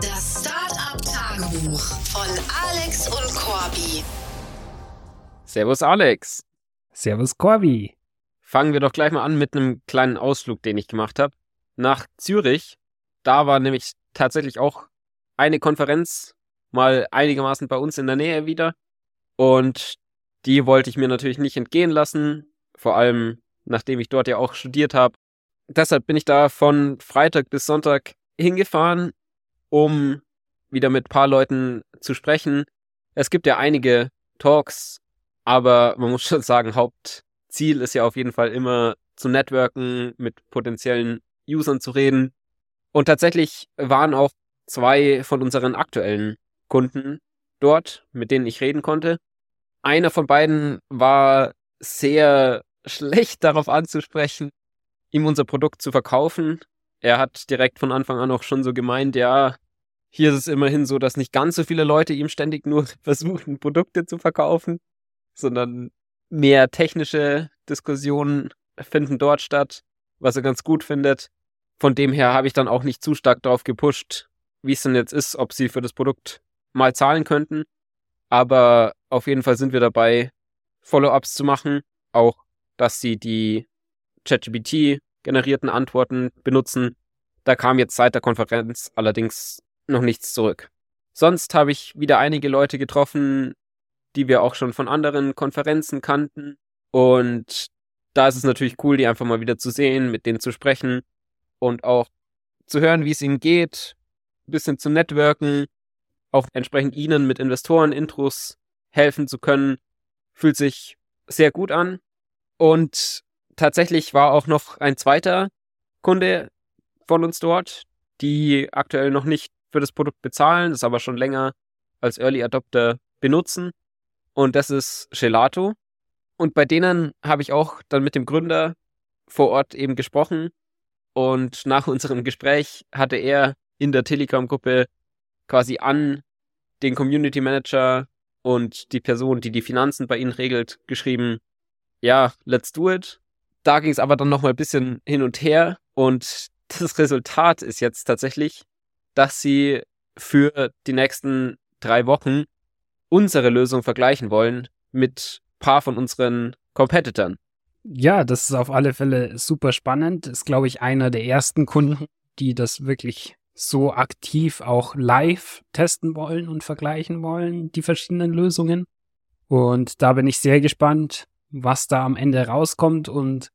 Das Startup-Tagebuch von Alex und Corby. Servus Alex. Servus Corby. Fangen wir doch gleich mal an mit einem kleinen Ausflug, den ich gemacht habe. Nach Zürich. Da war nämlich tatsächlich auch eine Konferenz mal einigermaßen bei uns in der Nähe wieder. Und die wollte ich mir natürlich nicht entgehen lassen. Vor allem, nachdem ich dort ja auch studiert habe. Deshalb bin ich da von Freitag bis Sonntag hingefahren, um wieder mit ein paar Leuten zu sprechen. Es gibt ja einige Talks, aber man muss schon sagen, Hauptziel ist ja auf jeden Fall immer zu networken, mit potenziellen Usern zu reden. Und tatsächlich waren auch zwei von unseren aktuellen Kunden dort, mit denen ich reden konnte. Einer von beiden war sehr schlecht darauf anzusprechen, ihm unser Produkt zu verkaufen. Er hat direkt von Anfang an auch schon so gemeint, ja, hier ist es immerhin so, dass nicht ganz so viele Leute ihm ständig nur versuchen, Produkte zu verkaufen, sondern mehr technische Diskussionen finden dort statt, was er ganz gut findet. Von dem her habe ich dann auch nicht zu stark darauf gepusht, wie es denn jetzt ist, ob sie für das Produkt mal zahlen könnten. Aber auf jeden Fall sind wir dabei, Follow-ups zu machen. Auch, dass sie die ChatGPT generierten Antworten benutzen. Da kam jetzt seit der Konferenz allerdings noch nichts zurück. Sonst habe ich wieder einige Leute getroffen, die wir auch schon von anderen Konferenzen kannten. Und da ist es natürlich cool, die einfach mal wieder zu sehen, mit denen zu sprechen und auch zu hören, wie es ihnen geht, ein bisschen zu networken, auch entsprechend ihnen mit Investoren-Intros helfen zu können. Fühlt sich sehr gut an. Und tatsächlich war auch noch ein zweiter Kunde von uns dort, die aktuell noch nicht für das Produkt bezahlen, das aber schon länger als Early Adopter benutzen. Und das ist Gelato. Und bei denen habe ich auch dann mit dem Gründer vor Ort eben gesprochen. Und nach unserem Gespräch hatte er in der Telegram-Gruppe quasi an den Community Manager und die Person, die die Finanzen bei ihnen regelt, geschrieben, ja, let's do it. Da ging es aber dann nochmal ein bisschen hin und her und das Resultat ist jetzt tatsächlich, dass sie für die nächsten drei Wochen unsere Lösung vergleichen wollen mit paar von unseren Competitern. Ja, das ist auf alle Fälle super spannend. Ist, glaube ich, einer der ersten Kunden, die das wirklich so aktiv auch live testen wollen und vergleichen wollen, die verschiedenen Lösungen. Und da bin ich sehr gespannt, was da am Ende rauskommt und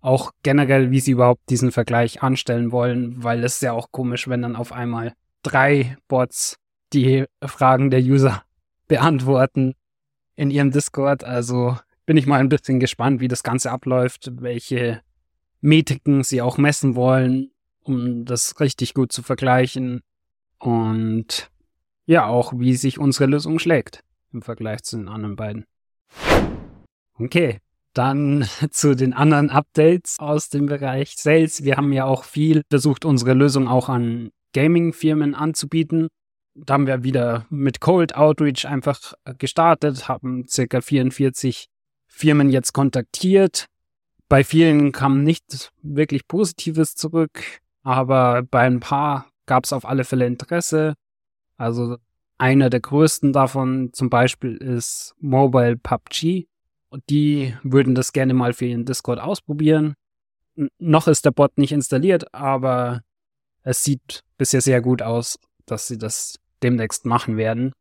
auch generell, wie sie überhaupt diesen Vergleich anstellen wollen, weil es ist ja auch komisch, wenn dann auf einmal drei Bots die Fragen der User beantworten in ihrem Discord. Also bin ich mal ein bisschen gespannt, wie das Ganze abläuft, welche Metriken sie auch messen wollen, um das richtig gut zu vergleichen. Und ja, auch wie sich unsere Lösung schlägt im Vergleich zu den anderen beiden. Okay, dann zu den anderen Updates aus dem Bereich Sales. Wir haben ja auch viel versucht, unsere Lösung auch an Gaming-Firmen anzubieten. Da haben wir wieder mit Cold Outreach einfach gestartet, haben circa 44 Firmen jetzt kontaktiert. Bei vielen kam nicht wirklich Positives zurück, aber bei ein paar gab es auf alle Fälle Interesse. Also einer der größten davon zum Beispiel ist Mobile PUBG. Die würden das gerne mal für ihren Discord ausprobieren. N noch ist der Bot nicht installiert, aber es sieht bisher sehr gut aus, dass sie das demnächst machen werden.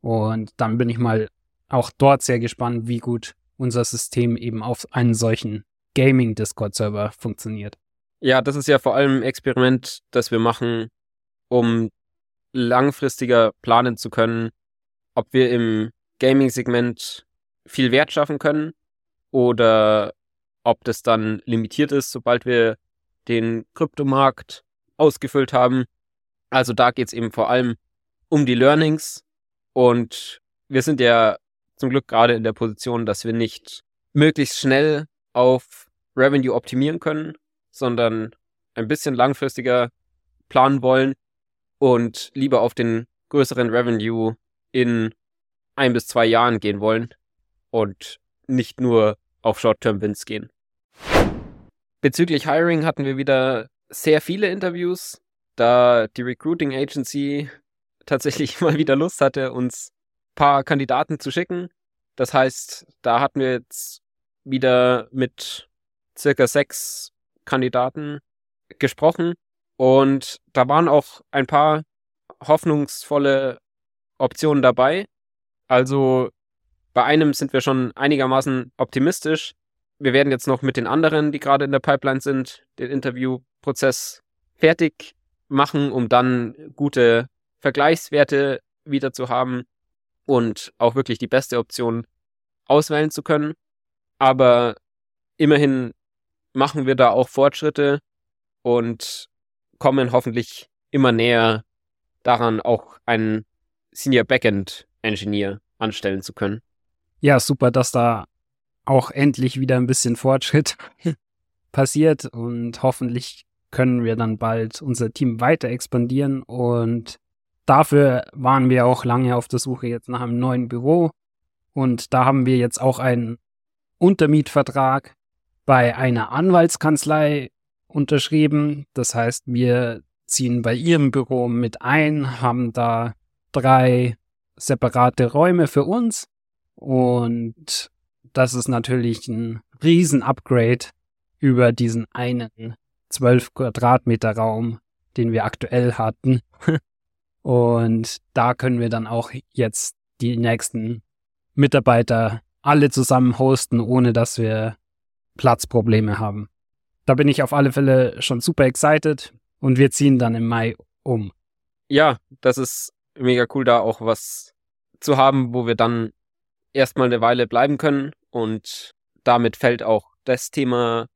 Und dann bin ich mal auch dort sehr gespannt, wie gut unser System eben auf einen solchen Gaming-Discord-Server funktioniert. Ja, das ist ja vor allem ein Experiment, das wir machen, um langfristiger planen zu können, ob wir im Gaming-Segment viel Wert schaffen können oder ob das dann limitiert ist, sobald wir den Kryptomarkt ausgefüllt haben. Also da geht es eben vor allem um die Learnings und wir sind ja zum Glück gerade in der Position, dass wir nicht möglichst schnell auf Revenue optimieren können, sondern ein bisschen langfristiger planen wollen und lieber auf den größeren Revenue in ein bis zwei Jahren gehen wollen und nicht nur auf Short-Term-Wins gehen. Bezüglich Hiring hatten wir wieder sehr viele Interviews. da die Recruiting Agency tatsächlich mal wieder Lust hatte, uns paar Kandidaten zu schicken. Das heißt, da hatten wir jetzt wieder mit circa sechs Kandidaten gesprochen und da waren auch ein paar hoffnungsvolle Optionen dabei. Also bei einem sind wir schon einigermaßen optimistisch. Wir werden jetzt noch mit den anderen, die gerade in der Pipeline sind, den Interviewprozess fertig machen, um dann gute Vergleichswerte wieder zu haben und auch wirklich die beste Option auswählen zu können. Aber immerhin machen wir da auch Fortschritte und kommen hoffentlich immer näher daran, auch einen Senior Backend Engineer anstellen zu können. Ja, super, dass da auch endlich wieder ein bisschen Fortschritt passiert und hoffentlich können wir dann bald unser Team weiter expandieren und dafür waren wir auch lange auf der Suche jetzt nach einem neuen Büro und da haben wir jetzt auch einen Untermietvertrag bei einer Anwaltskanzlei unterschrieben. Das heißt, wir ziehen bei ihrem Büro mit ein, haben da drei separate Räume für uns und das ist natürlich ein Riesen-Upgrade über diesen einen 12 Quadratmeter Raum, den wir aktuell hatten. und da können wir dann auch jetzt die nächsten Mitarbeiter alle zusammen hosten, ohne dass wir Platzprobleme haben. Da bin ich auf alle Fälle schon super excited und wir ziehen dann im Mai um. Ja, das ist mega cool, da auch was zu haben, wo wir dann erstmal eine Weile bleiben können und damit fällt auch das Thema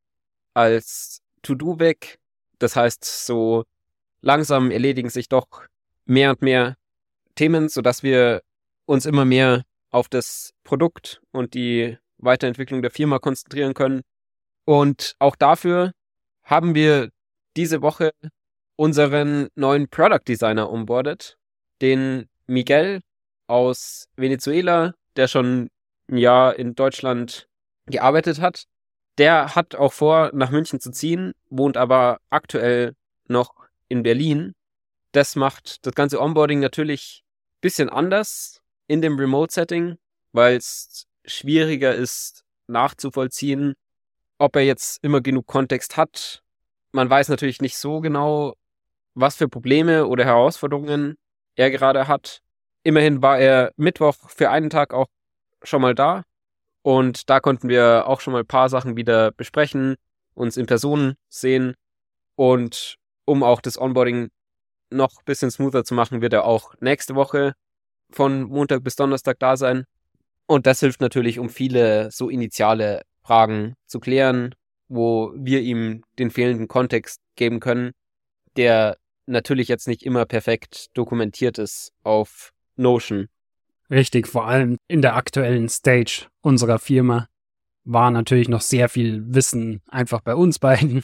als To-Do weg. Das heißt, so langsam erledigen sich doch mehr und mehr Themen, sodass wir uns immer mehr auf das Produkt und die Weiterentwicklung der Firma konzentrieren können. Und auch dafür haben wir diese Woche unseren neuen Product Designer onboardet, den Miguel aus Venezuela, der schon ein Jahr in Deutschland gearbeitet hat. Der hat auch vor, nach München zu ziehen, wohnt aber aktuell noch in Berlin. Das macht das ganze Onboarding natürlich ein bisschen anders in dem Remote-Setting, weil es schwieriger ist nachzuvollziehen, ob er jetzt immer genug Kontext hat. Man weiß natürlich nicht so genau, was für Probleme oder Herausforderungen er gerade hat. Immerhin war er Mittwoch für einen Tag auch schon mal da und da konnten wir auch schon mal ein paar Sachen wieder besprechen, uns in Person sehen und um auch das Onboarding noch ein bisschen smoother zu machen, wird er auch nächste Woche von Montag bis Donnerstag da sein. Und das hilft natürlich, um viele so initiale Fragen zu klären, wo wir ihm den fehlenden Kontext geben können, der natürlich jetzt nicht immer perfekt dokumentiert ist auf Notion. Richtig, vor allem in der aktuellen Stage unserer Firma war natürlich noch sehr viel Wissen einfach bei uns beiden.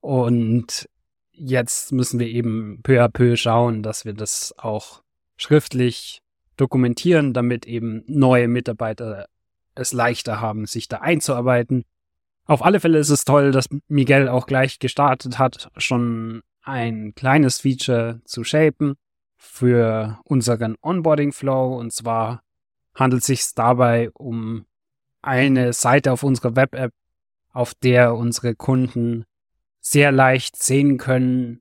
Und jetzt müssen wir eben peu à peu schauen, dass wir das auch schriftlich dokumentieren, damit eben neue Mitarbeiter es leichter haben, sich da einzuarbeiten. Auf alle Fälle ist es toll, dass Miguel auch gleich gestartet hat, schon ein kleines Feature zu shapen für unseren Onboarding Flow. Und zwar handelt es sich dabei um eine Seite auf unserer Web-App, auf der unsere Kunden sehr leicht sehen können,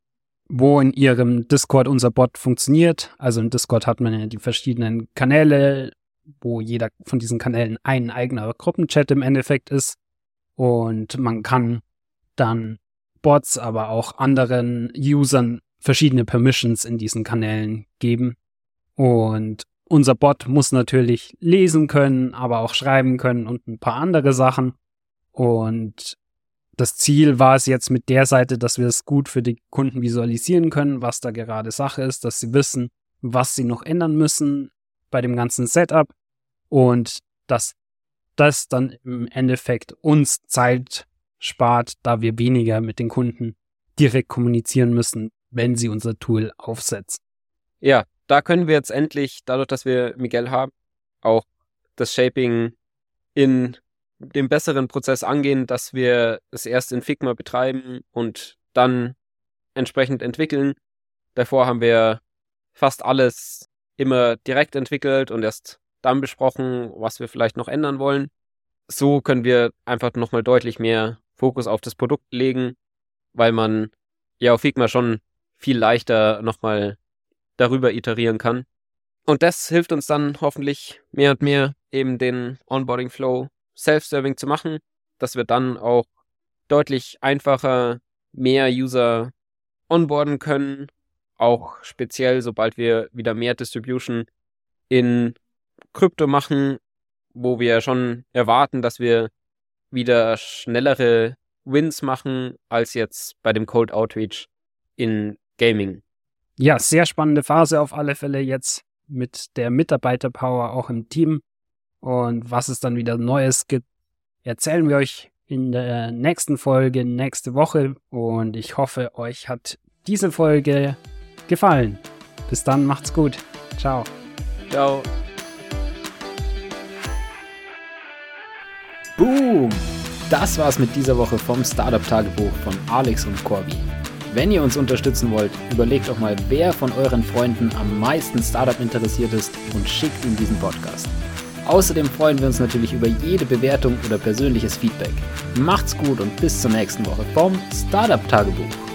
wo in ihrem Discord unser Bot funktioniert. Also in Discord hat man ja die verschiedenen Kanäle, wo jeder von diesen Kanälen ein eigener Gruppenchat im Endeffekt ist. Und man kann dann Bots, aber auch anderen Usern verschiedene Permissions in diesen Kanälen geben. Und unser Bot muss natürlich lesen können, aber auch schreiben können und ein paar andere Sachen. Und das Ziel war es jetzt mit der Seite, dass wir es gut für die Kunden visualisieren können, was da gerade Sache ist, dass sie wissen, was sie noch ändern müssen bei dem ganzen Setup und dass das dann im Endeffekt uns Zeit spart, da wir weniger mit den Kunden direkt kommunizieren müssen, wenn sie unser Tool aufsetzen. Ja, da können wir jetzt endlich, dadurch, dass wir Miguel haben, auch das Shaping in dem besseren Prozess angehen, dass wir es erst in Figma betreiben und dann entsprechend entwickeln. Davor haben wir fast alles immer direkt entwickelt und erst dann besprochen, was wir vielleicht noch ändern wollen. So können wir einfach nochmal deutlich mehr Fokus auf das Produkt legen, weil man ja auf Figma schon viel leichter nochmal darüber iterieren kann. Und das hilft uns dann hoffentlich mehr und mehr eben den Onboarding Flow self-serving zu machen, dass wir dann auch deutlich einfacher mehr User onboarden können, auch speziell sobald wir wieder mehr Distribution in Krypto machen, wo wir schon erwarten, dass wir wieder schnellere Wins machen als jetzt bei dem Cold Outreach in Gaming. Ja, sehr spannende Phase auf alle Fälle jetzt mit der Mitarbeiterpower auch im Team. Und was es dann wieder Neues gibt, erzählen wir euch in der nächsten Folge nächste Woche. Und ich hoffe, euch hat diese Folge gefallen. Bis dann, macht's gut. Ciao. Ciao. Boom! Das war's mit dieser Woche vom Startup Tagebuch von Alex und Corby. Wenn ihr uns unterstützen wollt, überlegt auch mal, wer von euren Freunden am meisten Startup interessiert ist und schickt ihm diesen Podcast. Außerdem freuen wir uns natürlich über jede Bewertung oder persönliches Feedback. Macht's gut und bis zur nächsten Woche vom Startup Tagebuch.